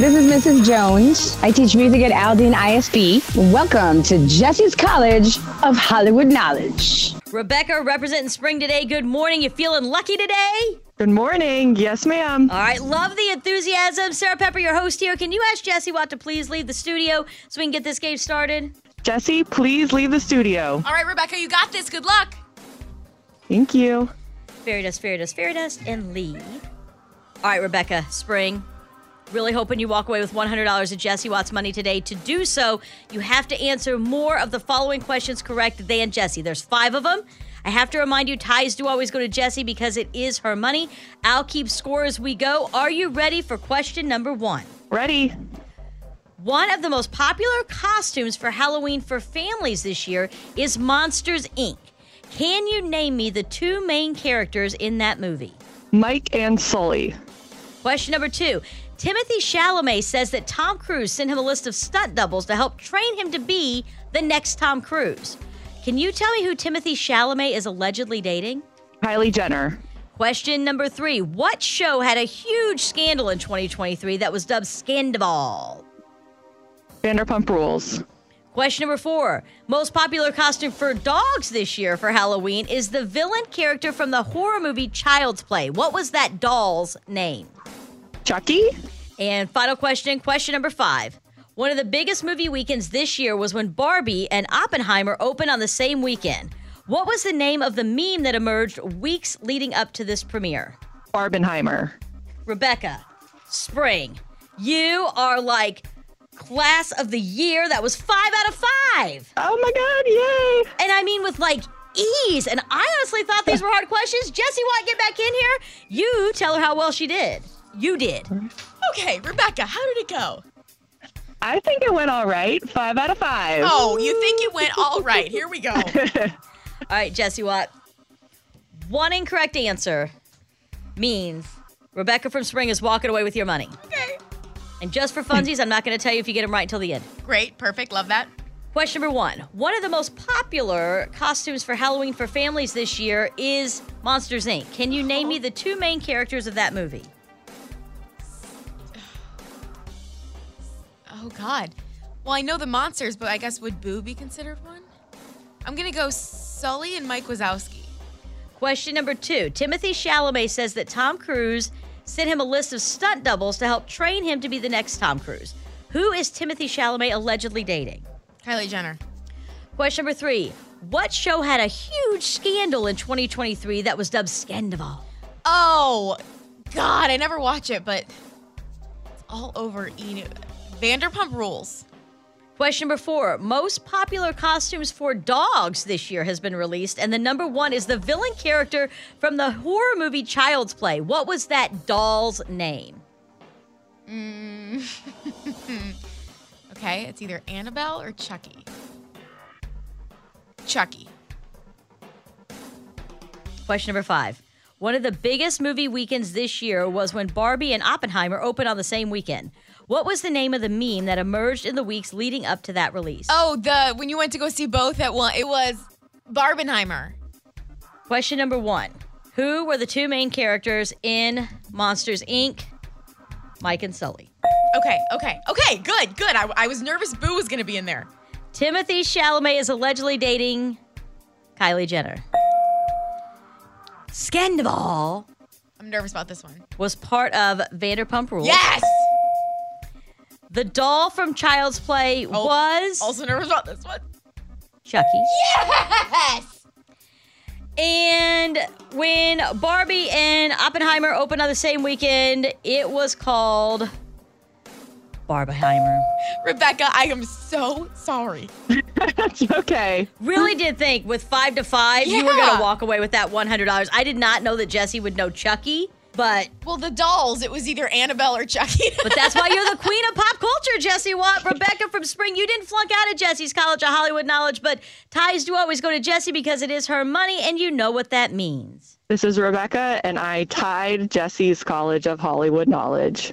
This is Mrs. Jones. I teach music at Aldine ISD. Welcome to Jessie's College of Hollywood Knowledge. Rebecca representing spring today. Good morning. You feeling lucky today? Good morning. Yes, ma'am. All right. Love the enthusiasm. Sarah Pepper, your host here. Can you ask Jessie Watt to please leave the studio so we can get this game started? Jessie, please leave the studio. All right, Rebecca, you got this. Good luck. Thank you. Fairy dust, fairy dust, fairy dust, and leave. All right, Rebecca, spring. Really hoping you walk away with $100 of Jessie Watts money today. To do so, you have to answer more of the following questions correct than Jessie. There's five of them. I have to remind you, ties do always go to Jessie because it is her money. I'll keep score as we go. Are you ready for question number one? Ready. One of the most popular costumes for Halloween for families this year is Monsters Inc. Can you name me the two main characters in that movie? Mike and Sully. Question number two. Timothée Chalamet says that Tom Cruise sent him a list of stunt doubles to help train him to be the next Tom Cruise. Can you tell me who Timothée Chalamet is allegedly dating? Kylie Jenner. Question number three. What show had a huge scandal in 2023 that was dubbed Scandal? Vanderpump Rules. Question number four. Most popular costume for dogs this year for Halloween is the villain character from the horror movie Child's Play. What was that doll's name? Chucky. And final question, question number five. One of the biggest movie weekends this year was when Barbie and Oppenheimer opened on the same weekend. What was the name of the meme that emerged weeks leading up to this premiere? Barbenheimer. Rebecca, Spring, you are like class of the year. That was five out of five. Oh my God, yay. And I mean, with like ease. And I honestly thought these were hard questions. Jessie Watt, get back in here. You tell her how well she did. You did. Okay, Rebecca, how did it go? I think it went all right. Five out of five. Oh, you think it went all right. Here we go. All right, Jessie Watt. One incorrect answer means Rebecca from Spring is walking away with your money. Okay. And just for funsies, I'm not going to tell you if you get them right until the end. Great, perfect, love that. Question number one. One of the most popular costumes for Halloween for families this year is Monsters Inc. Can you name oh. me the two main characters of that movie? Oh God. Well, I know the monsters, but I guess would Boo be considered one? I'm gonna go Sully and Mike Wazowski. Question number two. Timothée Chalamet says that Tom Cruise sent him a list of stunt doubles to help train him to be the next Tom Cruise. Who is Timothée Chalamet allegedly dating? Kylie Jenner. Question number three. What show had a huge scandal in 2023 that was dubbed Scandoval? Oh God, I never watch it, but it's all over E! News. Vanderpump Rules. Question number four. Most popular costumes for dogs this year has been released, and the number one is the villain character from the horror movie Child's Play. What was that doll's name? Mm. okay, it's either Annabelle or Chucky. Chucky. Question number five. One of the biggest movie weekends this year was when Barbie and Oppenheimer opened on the same weekend. What was the name of the meme that emerged in the weeks leading up to that release? Oh, the when you went to go see both at one, it was Barbenheimer. Question number one Who were the two main characters in Monsters Inc.? Mike and Sully. Okay, okay, okay, good, good. I, I was nervous Boo was gonna be in there. Timothée Chalamet is allegedly dating Kylie Jenner. Scandal I'm nervous about this one. was part of Vanderpump Rules. Yes. The doll from Child's Play Oh, was Also nervous about this one. Chucky. Yes. And when Barbie and Oppenheimer opened on the same weekend, it was called Barbieheimer. Rebecca, I am so sorry. That's okay. Really did think with five to five, you were going to walk away with that $100. I did not know that Jessie would know Chucky, but Well, the dolls, it was either Annabelle or Chucky. but that's why you're the queen of pop culture, Jessie Watt. Rebecca from Spring, you didn't flunk out of Jessie's College of Hollywood Knowledge, but ties do always go to Jessie because it is her money, and you know what that means. This is Rebecca, and I tied Jessie's College of Hollywood Knowledge.